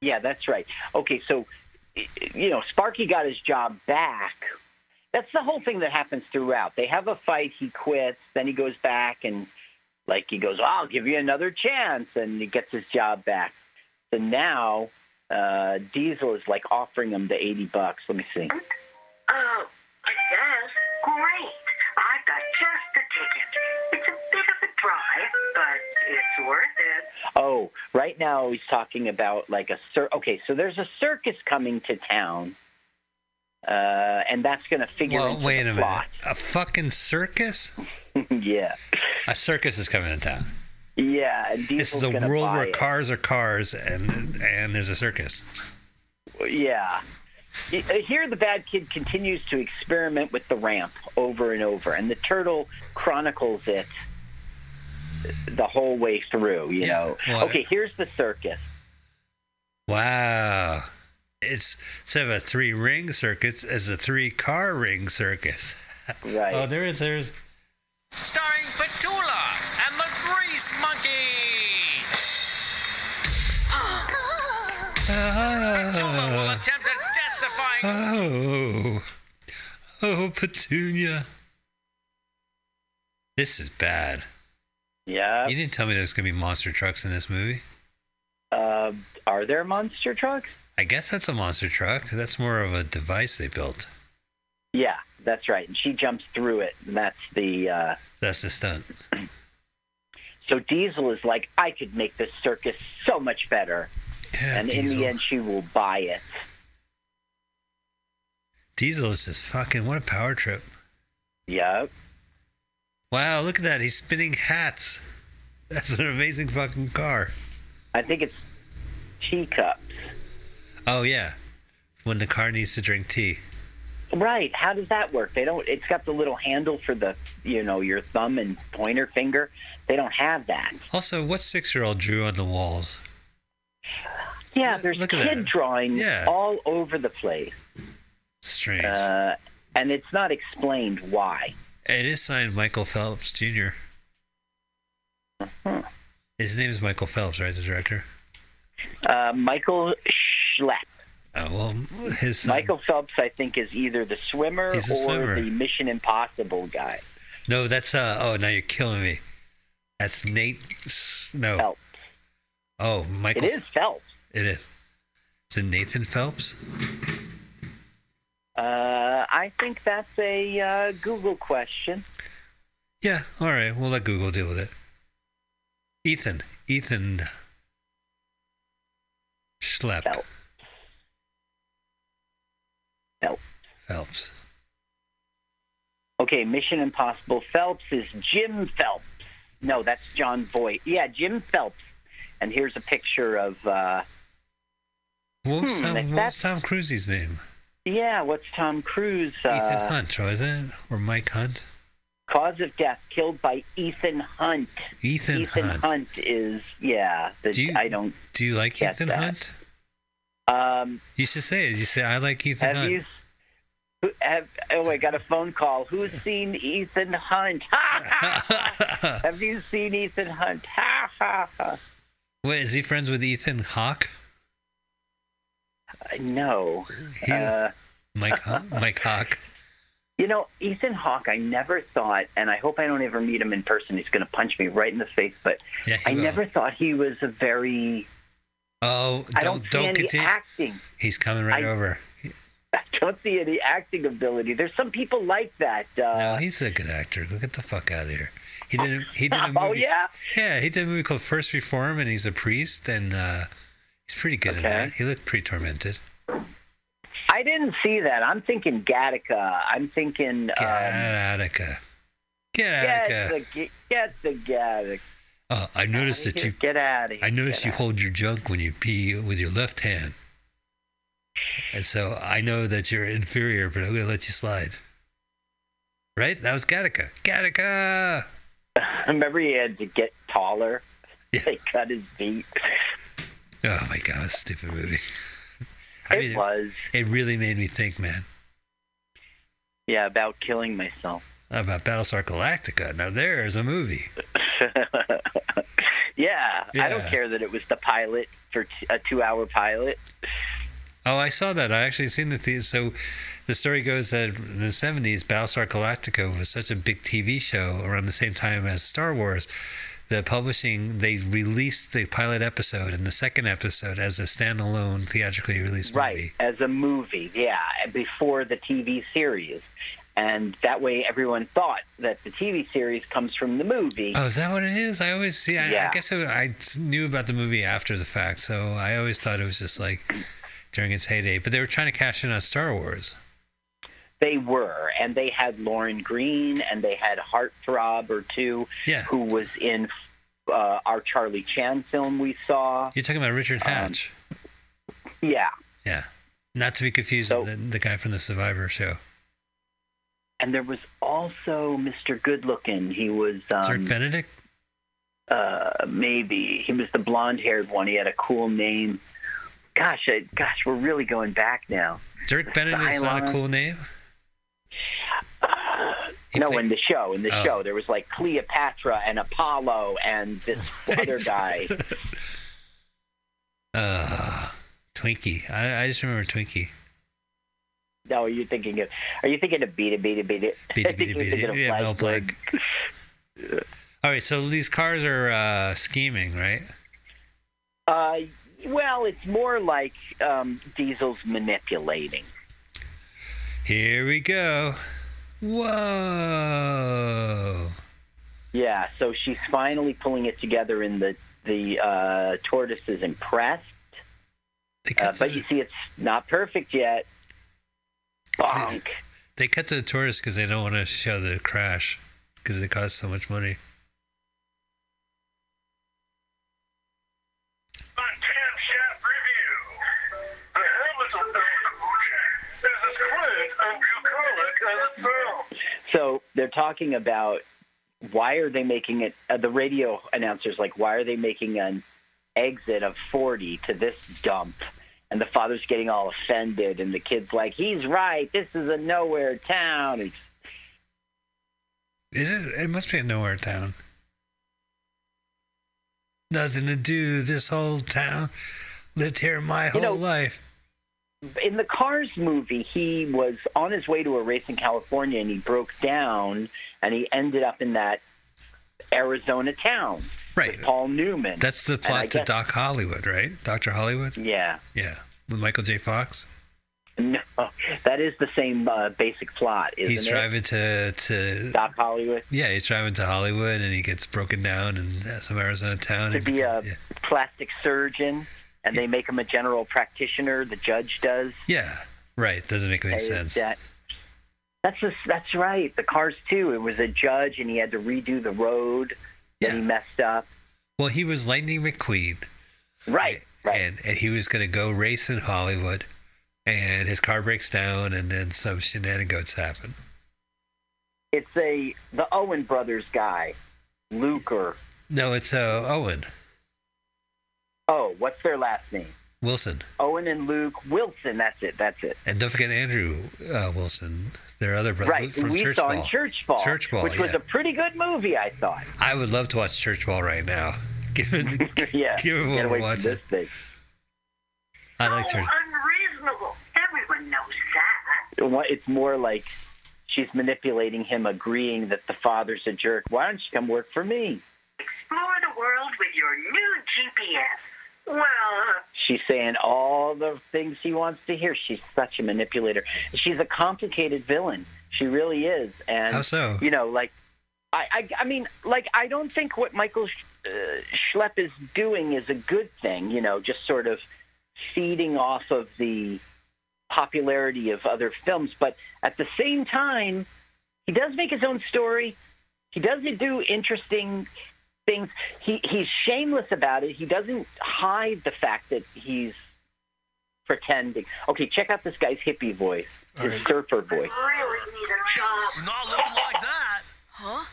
Yeah, that's right. Okay, so you know, Sparky got his job back. That's the whole thing that happens throughout. They have a fight, he quits, then he goes back and like he goes, "I'll give you another chance," and he gets his job back. So now uh, Diesel is like offering him the eighty bucks. Let me see. Oh, I guess. Great. I've got just the ticket. It's a bit of a drive, but it's worth it. Oh, right now he's talking about like a cir- okay. So there's a circus coming to town, uh, and that's going to figure Well, into wait the a minute. A fucking circus? yeah, A circus is coming to town. Yeah. And This is a world where it. cars are cars and and there's a circus. Yeah. Uh, Here, the bad kid continues to experiment with the ramp over and over, and the turtle chronicles it the whole way through. You Yeah, know. well, okay, here's the circus. Wow. It's instead of a three ring circus, it's a three car ring circus. Right. Oh, there is there's Starring Petula and the Grease Monkey. Petula will oh, attempt a death-defying oh, oh, Petunia. This is bad. yeah. You didn't tell me there was gonna be monster trucks in this movie. Uh, are there monster trucks? I guess that's a monster truck. That's more of a device they built. Yeah, that's right. And she jumps through it, and that's the. Uh, That's the stunt. so Diesel is like, I could make this circus so much better, Yeah, and in the end, she will buy it. Diesel is just fucking what a power trip. Yep. Wow, look at that. He's spinning hats. That's an amazing fucking car. I think it's teacups. Oh yeah. When the car needs to drink tea. Right. How does that work? They don't. It's got the little handle for the, you know, your thumb and pointer finger. They don't have that. Also, what six year old drew on the walls? Yeah, there's Look kid drawings Yeah. all over the place, Strange. uh, and it's not explained why. it is signed Michael Phelps Jr. Uh-huh. His name is Michael Phelps, right? The director. Uh, Michael Schlepp. Oh well, his son. Michael Phelps, I think, is either the swimmer or swimmer. the Mission Impossible guy. No, that's uh. Oh, now you're killing me. That's Nate. S- No. Phelps. Oh, It Michael. is Phelps. It is. Is it Nathan Phelps? Uh, I think that's a uh, Google question. Yeah. All right. We'll let Google deal with it. Ethan. Ethan. Schlepp. Phelps. Phelps. Okay, Mission Impossible Phelps is Jim Phelps. No, that's Jon Voight. Yeah, Jim Phelps. And here's a picture of. Uh, What was, Hmm, Tom, if what was that's- Tom Cruise's name? yeah, what's Tom Cruise? Uh, Ethan Hunt, wasn't it? Or Mike Hunt? Cause of death killed by Ethan Hunt. Ethan, Ethan Hunt. Hunt is yeah. The, Do you- I don't. Do you like Ethan that. Hunt? Um, You should say it. You say I like Ethan Hunt. you? Have, oh, I got a phone call. Who's seen Ethan Hunt? Ha, ha. have you seen Ethan Hunt? Ha ha ha. Wait, is he friends with Ethan Hawke? Uh, No. He- Uh, Mike Mike Hawke. You know, Ethan Hawke, I never thought, and I hope I don't ever meet him in person. He's going to punch me right in the face. But Yeah, I will. never thought he was a very. Oh, I don't don't don't continue. acting. He's coming right I- over. I don't see any acting ability. There's some people like that. Uh, No, he's a good actor. Go get the fuck out of here. He did. A, he did a movie. oh yeah. Yeah, he did a movie called First Reform, and he's a priest, and uh, he's pretty good in Okay. that. He looked pretty tormented. I didn't see that. I'm thinking Gattaca. I'm thinking. Get Um, Attica. Get get the get the Gattaca. Oh, I noticed that you. get out of here. I noticed Get you outta hold your junk when you pee with your left hand. And so I know that you're inferior, but I'm going to let you slide. Right? That was Gattaca. Gattaca! Remember, he had to get taller. Yeah. They cut his feet. Oh my God, stupid movie. I It mean, was it really made me think, man, yeah about killing myself. about Battlestar Galactica. Now there's a movie. yeah, I don't care that it was the pilot for t- a two-hour pilot. Oh, I saw that. I actually seen the the So the story goes that in the 70s, Battlestar Galactica was such a big TV show around the same time as Star Wars. The publishing, they released the pilot episode and the second episode as a standalone theatrically released Right, movie. as a movie, yeah, before the TV series. And that way everyone thought that the TV series comes from the movie. Oh, is that what it is? I always see. I, I guess I, I knew about the movie after the fact, so I always thought it was just like during its heyday. But they were trying to cash in on Star Wars. They were, and they had Lorne Greene, and they had Heartthrob or two, Yeah. who was in uh, our Charlie Chan film we saw. You're talking about Richard Um, Hatch. Yeah, yeah. Not to be confused So- with the, the guy from the Survivor show. and there was also Mr. Goodlooking. He was um, Benedict? uh, maybe he was the blonde-haired one. He had a cool name. Gosh, I, gosh, we're really going back now. Dirk Benedict's not a cool name? He no, played- in the show, in the Oh. show, there was like Cleopatra and Apollo and this other guy. Uh, Twinkie. I, I just remember Twinkie. No, are you thinking of? Are you thinking of Beat It, Beat It, Beat It? Beat it, beat it, beat it. Yeah, Mel. Blanc. All right, so these cars are uh, scheming, right? Uh, well, it's more like um, Diesel's manipulating. Here we go. Whoa. Yeah, so she's finally pulling it together, and the the uh, tortoise is impressed. They Uh, but you see, it's not perfect yet. Bonk. they cut to the tortoise because they don't want to show the crash because it costs so much money. On Cam Shaft Review. The helmet of the is as quick and bucolic as it sounds. So they're talking about why are they making it? Uh, the radio announcers like, why are they making an exit of forty to this dump? And the father's getting all offended, and the kid's like, he's right. This is a nowhere town. It's, Is it? It must be a nowhere town. Nothing to do. This whole town lived here my whole know- life. In the Cars movie, he was on his way to a race in California, and he broke down, and he ended up in that Arizona town. Right. Paul Newman. That's the plot to guess- Doc Hollywood, right? Doctor Hollywood. Yeah. Yeah, with Michael J. Fox. No, that is the same uh, basic plot, isn't he's it? driving to to Doc Hollywood yeah, he's driving to Hollywood and he gets broken down in some Arizona town. to and- be a yeah. plastic surgeon, and they make him a general practitioner. The judge does. yeah, right. Doesn't make any sense. that- That's just, that's right. The Cars too. It was a judge, and he had to redo the road. Yeah. And he messed up. Well, he was Lightning McQueen. Right. Right. And, and he was going to go race in Hollywood. And his car breaks down, and then some shenanigans happen. It's a the Owen brothers guy, Luke or No, it's uh, Owen what's their last name? Wilson. Owen and Luke Wilson. That's it. That's it. And don't forget Andrew uh, Wilson, their other brother right. from we Church saw Ball. in Church Ball, Church Ball, which was a pretty good movie, I thought. I would love to watch Church Ball right now. Given, yeah. given Get what away we're watching. this thing. I like so unreasonable. Everyone knows that. It's more like she's manipulating him, agreeing that the father's a jerk. Why don't you come work for me? Explore the world with your new GPS. Well, uh, She's saying all the things he wants to hear. She's such a manipulator. She's a complicated villain. She really is. And How so? you know, like I, I, I mean, like I don't think what Michael uh, Schlepp is doing is a good thing. You know, just sort of feeding off of the popularity of other films, but at the same time, he does make his own story. He does do interesting things. He he's shameless about it. He doesn't hide the fact that he's pretending. Okay, check out this guy's hippie voice, his surfer voice. really need a job. You're not looking like that. Huh?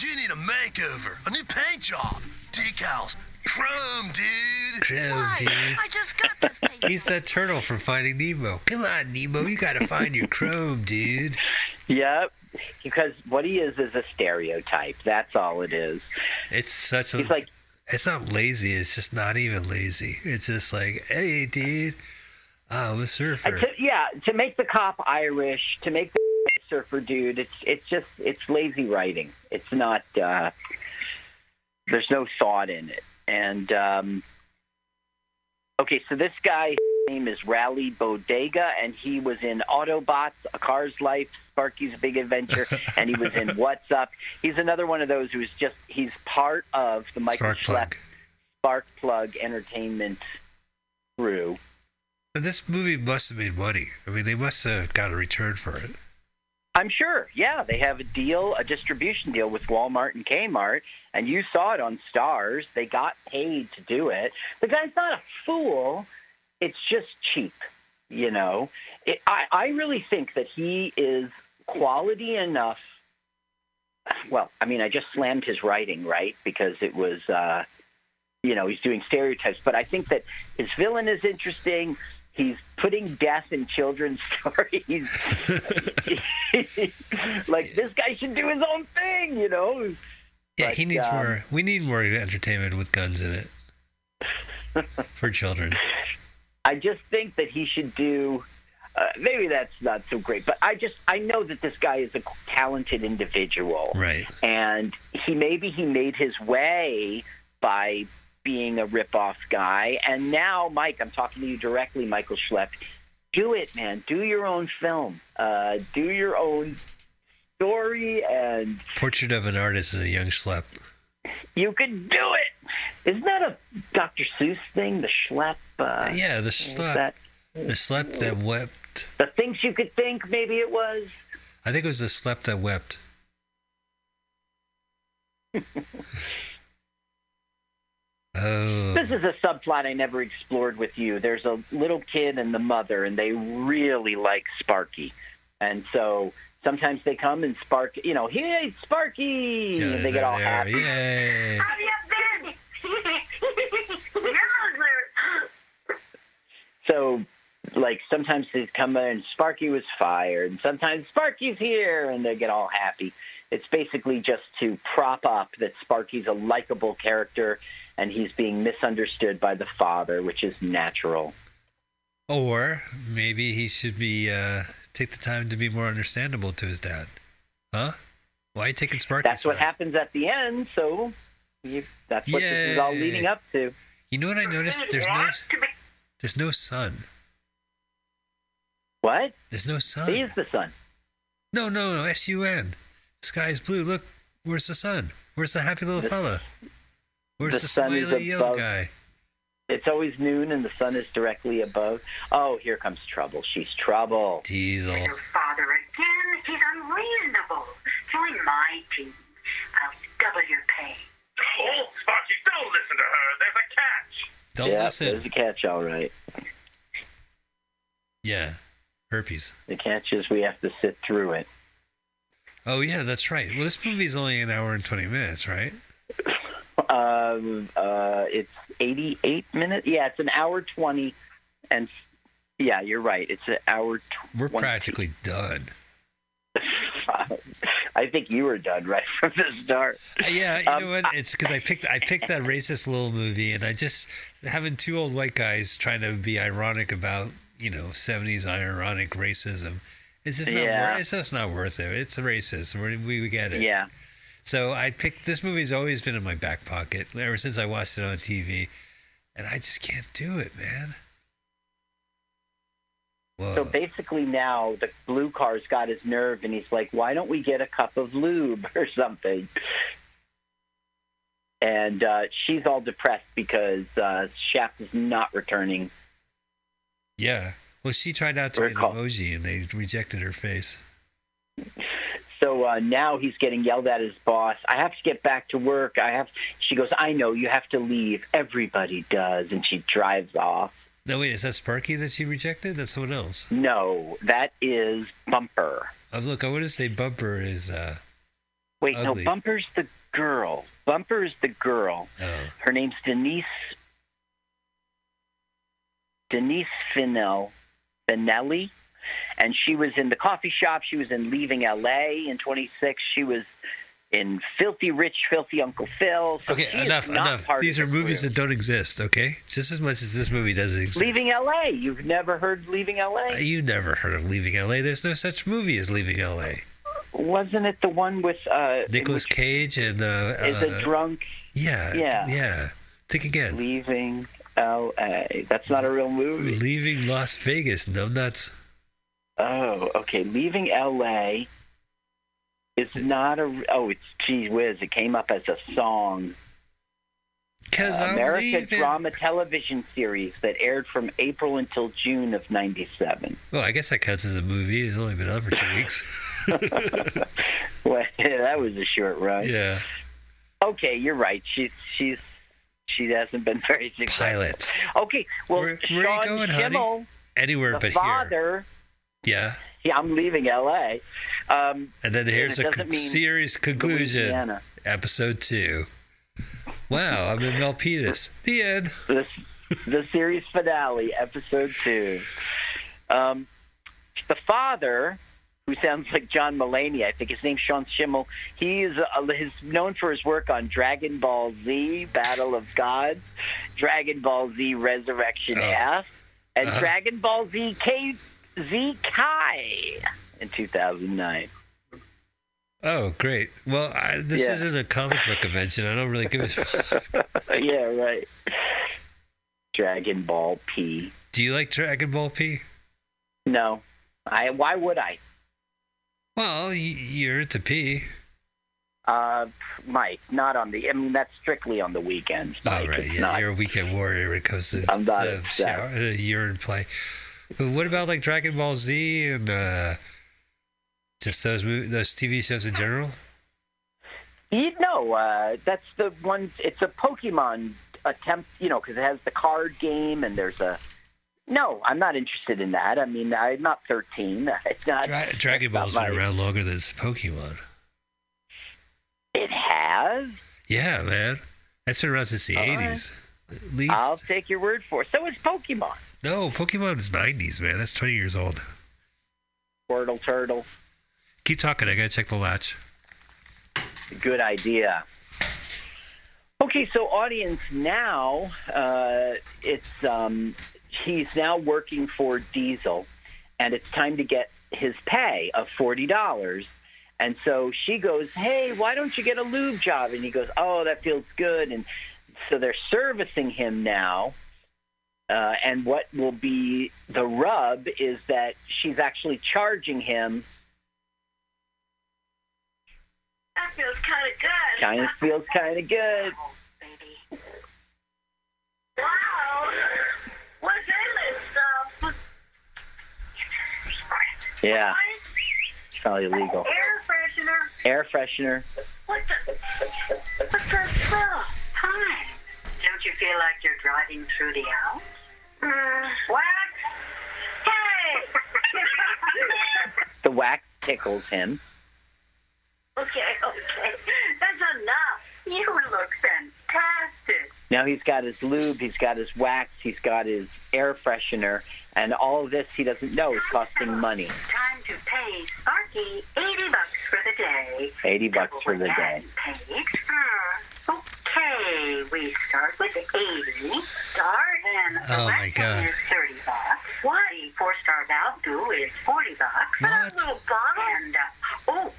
You need a makeover, a new paint job, decals, chrome, dude. Chrome, Why? dude. I just got this paper. He's that turtle from Finding Nemo. Come on, Nemo, you gotta find your chrome, dude. Yep. Because what he is is a stereotype. That's all it is. It's such a. He's like, it's not lazy. It's just not even lazy. It's just like, hey, dude, I'm a surfer. to, yeah, to make the cop Irish, to make the surfer dude, it's it's just it's lazy writing. It's not. Uh, there's no thought in it. And um, okay, so this guy's name is Rally Bodega, and he was in Autobots, A Car's Life, Sparky's Big Adventure, and he was in What's Up. He's another one of those who's just he's part of the Michael Spark Schlepp plug. Spark Plug Entertainment crew. This movie must have made money. I mean, they must have got a return for it. I'm sure. Yeah, they have a deal, a distribution deal with Walmart and Kmart, and you saw it on Stars. They got paid to do it. The guy's not a fool. It's just cheap, you know. It, I I really think that he is quality enough. Well, I mean, I just slammed his writing, right? Because it was, uh, you know, he's doing stereotypes. But I think that his villain is interesting. He's putting death in children's stories. like this guy should do his own thing, you know. Yeah, But, he needs um, more. We need more entertainment with guns in it for children. I just think that he should do. Uh, maybe that's not so great, but I just I know that this guy is a talented individual, Right. and he maybe he made his way by being a rip-off guy, and now Mike, I'm talking to you directly, Michael Schlepp. Do it, man. Do your own film. Uh, do your own story, and Portrait of an Artist is a young schlep. you can do it. Isn't that a Dr. Seuss thing? The Schlepp. Uh, yeah, the schlep. that The schlep that wept. the things you could think? Maybe it was. I think it was the schlep that wept. oh. This is a subplot I never explored with you. There's a little kid and the mother, and they really like Sparky. And so sometimes they come and Spark, you know, hey, Sparky! Yeah, and they get all there, happy. Yay. How you been? So, like, sometimes they come in and Sparky was fired, and sometimes Sparky's here, and they get all happy. It's basically just to prop up that Sparky's a likable character and he's being misunderstood by the father, which is natural. Or maybe he should be uh, take the time to be more understandable to his dad. Huh? Why are you taking Sparky? That's what happens at the end, so you, that's what this is all leading up to. You know what I noticed? There's no there's no sun. What? There's no sun. He is the son. No, no, no. S U N. Sky's blue. Look, where's the sun? Where's the happy little The- fella? Where's the the, sun is smiley yellow above- guy? It's always noon and the sun is directly above. Oh, here comes trouble. She's trouble. Diesel. Your father again, he's unreasonable. Join my team. I'll double your pay. Oh, Sparky, don't listen to her. There's a catch. Don't yeah, listen. there's a catch, all right. Yeah, herpes. The catch is we have to sit through it. Oh yeah, that's right. Well, this movie's only an hour and twenty minutes, right? Um, uh, it's 88 minutes. Yeah, it's an hour 20. And yeah, you're right. It's an hour. Tw- We're practically done. I think you were done right from the start. Uh, Yeah, you Um, know what? It's because I picked I picked that racist little movie, and I just having two old white guys trying to be ironic about you know seventies ironic racism. It's just not. Yeah. Worth, it's just not worth it. It's racist. We we, we get it. Yeah. So I picked this movie's always been in my back pocket ever since I watched it on TV, and I just can't do it, man. Whoa. So basically, now the blue car's got his nerve, and he's like, "Why don't we get a cup of lube or something?" And uh, she's all depressed because uh, Shaft is not returning. yeah. Well, she tried out to be an call- emoji, and they rejected her face. So uh, now he's getting yelled at his boss. I have to get back to work. I have. She goes, "I know you have to leave. Everybody does," and she drives off. No, wait, is that Sparky that she rejected? That's someone else. No, that is Bumper. Oh, look, I want to say Bumper is. uh Wait, Ugly. no, Bumper's the girl. Bumper's the girl. Oh. Her name's Denise. Denise Finel, Finelli, and she was in the coffee shop. She was in Leaving L.A. in 26. She was in Filthy Rich, Filthy Uncle Phil. So Okay, enough, enough. These are movies crew. that don't exist. Okay, just as much as this movie doesn't exist. Leaving L.A. You've never heard Leaving L.A. You never heard of Leaving L.A. There's no such movie as Leaving L.A. Wasn't it the one with uh, Nicolas Cage and uh, is uh, a drunk yeah, Yeah. yeah. Think again. Leaving L.A. That's not a real movie. Leaving Las Vegas, numbnuts. Oh, okay. Leaving L.A. is not a. Oh, it's gee whiz. It came up as a song. Cause Uh, America leaving. drama television series that aired from April until June of '97. Well, I guess that counts as a movie. It's only been out for two weeks. Well, that was a short run. yeah. Okay, you're right. She's she's she hasn't been very successful. Pilot. Okay, well, Where- where are you Sean going, honey? Schemmel, Anywhere the but here. father. Yeah. Yeah, I'm leaving L.A. Um, And then here's it a con- series conclusion. Louisiana. Episode two. Wow, I'm in Milpitas. The end. the, the series finale, episode two. Um, the father, who sounds like John Mulaney, I think his name's Sean Schemmel. He is uh, he's known for his work on Dragon Ball Z, Battle of Gods, Dragon Ball Z Resurrection Oh. F, and Uh-huh. Dragon Ball Z K Z Kai in 2009. Oh, great. Well, I, this Yeah. isn't a comic book convention. I don't really give a fuck. yeah, right. Dragon Ball P. Do you like Dragon Ball P? No, I. Why would I? Well, you're into P. Uh, Mike, not on the. I mean, that's strictly on the weekends. Mike. All right, It's yeah, not- you're a weekend warrior when it comes to I'm not uh, upset. shower, uh, urine play. But what about like Dragon Ball Z and uh, just those mov- those TV shows in general? You know, uh, that's the one. It's a Pokemon attempt. You know, because it has the card game and there's a. No, I'm not interested in that. I mean, I'm not 13. It's not. Dra- Dragon Ball's not been around longer than Pokemon. It has. Yeah, man, that's been around since the All right. '80s. At least. I'll take your word for it. So is Pokemon. No, Pokemon is '90s, man. That's 20 years old. Squirtle Turtle. Keep talking. I gotta check the latch. Good idea. Okay, so audience now, uh, it's um, he's now working for Diesel, and it's time to get his pay of forty dollars. And so she goes, "Hey, why don't you get a lube job?" And he goes, "Oh, that feels good." And so they're servicing him now. Uh, and what will be the rub is that she's actually charging him. That feels kind of good. Kind of feels kind of good. Wow. What's in this stuff? Yeah. probably illegal. Air freshener. Air freshener. What the? What the fuck? Hi. Don't you feel like you're driving through the Alps? Mm, what? Hey! The wax tickles him. okay, okay. That's enough. You look fantastic. Now he's got his lube, he's got his wax, he's got his air freshener, and all of this he doesn't know is costing money. Time to pay Sparky 80 bucks for the day. 80 bucks for the day. Paid. Hmm. Okay, we start with 80. Star and the Oh, my God. is 30 bucks. Why? Four star Valdu is 40 bucks. What? A little bottle. And, uh, oh,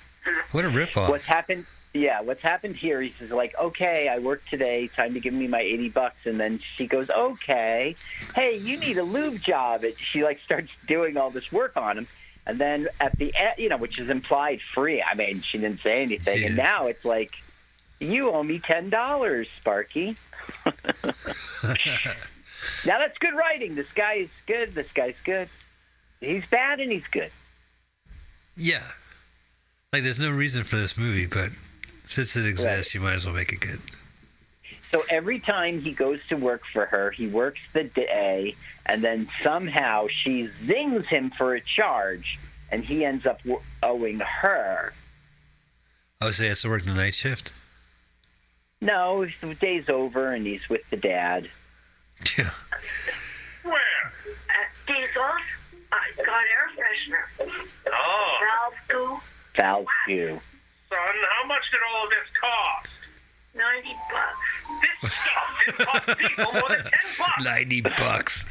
What a ripoff. What's happened? Yeah, what's happened here? He's just like, okay, I worked today. Time to give me my eighty bucks, and then she goes, okay, hey, you need a lube job. And she like starts doing all this work on him, and then at the end, you know, which is implied free. I mean, she didn't say anything, and now it's like, you owe me ten dollars, Sparky. now that's good writing. This guy is good. This guy's good. He's bad and he's good. yeah. Like, there's no reason for this movie, but since it exists, you might as well make it good. So every time he goes to work for her, he works the day, and then somehow she zings him for a charge, and he ends up w- owing her. Oh, so he has to work the night shift? No, the day's over, and he's with the dad. Yeah. Where? at days off. I got air freshener. Oh, Valve Val's due. son, how much did all of this cost? 90 bucks. This stuff didn't cost people more than 10 bucks. 90 bucks.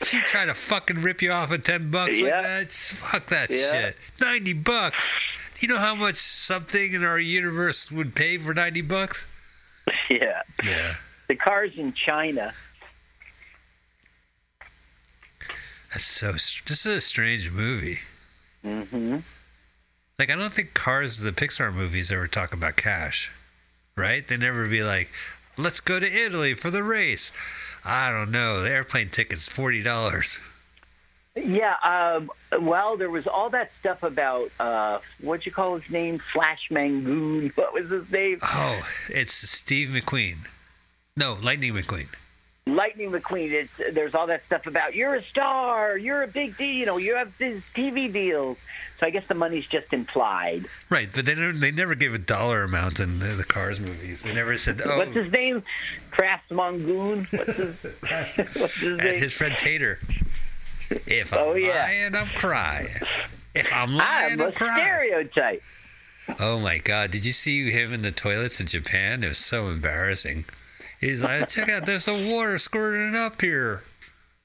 she tried to fucking rip you off at 10 bucks Yeah. like that? Fuck that Yeah. shit. 90 bucks. Do you know how much something in our universe would pay for 90 bucks? yeah. Yeah. The car's in China. That's so. This is a strange movie. hmm Like, I don't think Cars, the Pixar movies, ever talk about cash, right? They never be like, let's go to Italy for the race. I don't know. The airplane ticket's $40. Yeah. Um, well, there was all that stuff about uh, what'd you call his name? Flash Mangoon. What was his name? Oh, it's Steve McQueen. No, Lightning McQueen. Lightning McQueen. It's, there's all that stuff about you're a star, you're a big deal, you know, you have these TV deals. So I guess the money's just implied. Right, but they don't, they never gave a dollar amount in the, the Cars movies. They never said, oh, What's his name? Kraft Mongoon. What's his, what's his name? his friend Tater. If I'm Oh, yeah. lying, I'm crying. If I'm lying, I'm I'm, a crying. stereotype. Oh my God! Did you see him in the toilets in Japan? It was so embarrassing. He's like, check out, there's some water squirting up here.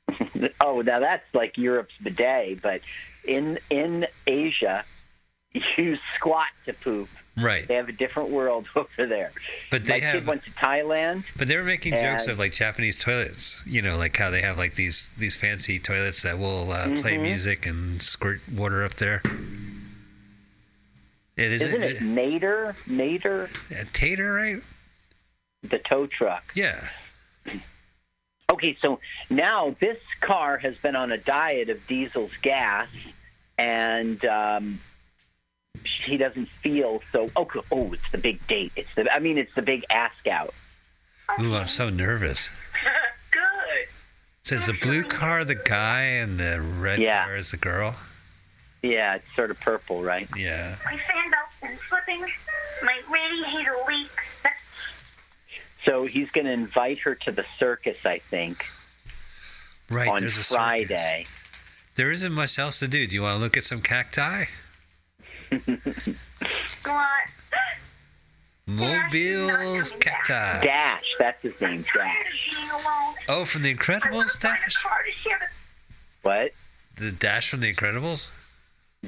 Oh, now that's like Europe's bidet, but in in Asia, you squat to poop. Right, They have a different world over there. but they My kid went to Thailand. but they were making jokes of like Japanese toilets. You know, like how they have like these these fancy toilets that will uh, play Mhm. music and squirt water up there. It isn't, Isn't it Nader? Nader, it, Tater, right? The tow truck. Yeah. Okay, so now this car has been on a diet of diesel's gas, and um, he doesn't feel so. Oh, oh, it's the big date. It's the. I mean, it's the big ask out. Ooh, I'm so nervous. Good. So is the blue car the guy and the red Yeah. car is the girl? Yeah, it's sort of purple, right? Yeah. My fan belt's been slipping. My radiator leaks. So he's going to invite her to the circus, I think, Right. on there's a. Friday. There isn't much else to do. Do you want to look at some cacti? What? Mobiles cacti. Dash, that's his name, Dash. Oh, from the Incredibles, Dash? Car to share the What? The Dash from the Incredibles?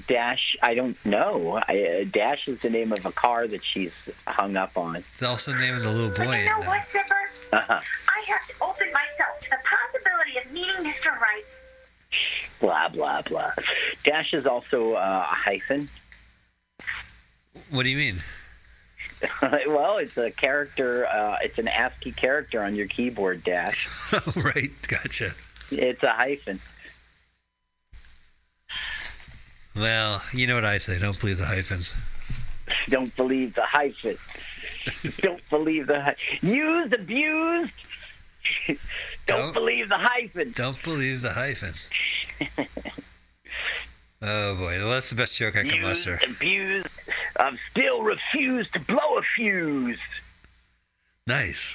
Dash, I don't know. I, uh, Dash is the name of a car that she's hung up on. It's also the name of the little But boy. you know what, Zipper? Uh-huh. I have to open myself to the possibility of meeting Mr. Right. Blah, blah, blah. Dash is also uh, a hyphen. What do you mean? well, it's a character, uh, it's an ASCII character on your keyboard, Dash. Right. Gotcha. It's a hyphen. Well, you know what I say. Don't believe the hyphens. Don't believe the hyphen. Don't believe the hy- used, abused. Don't, Don't- believe the hyphen. Don't believe the hyphens. oh boy, well that's the best joke I can Used, muster. abused. I've still refused to blow a fuse. Nice.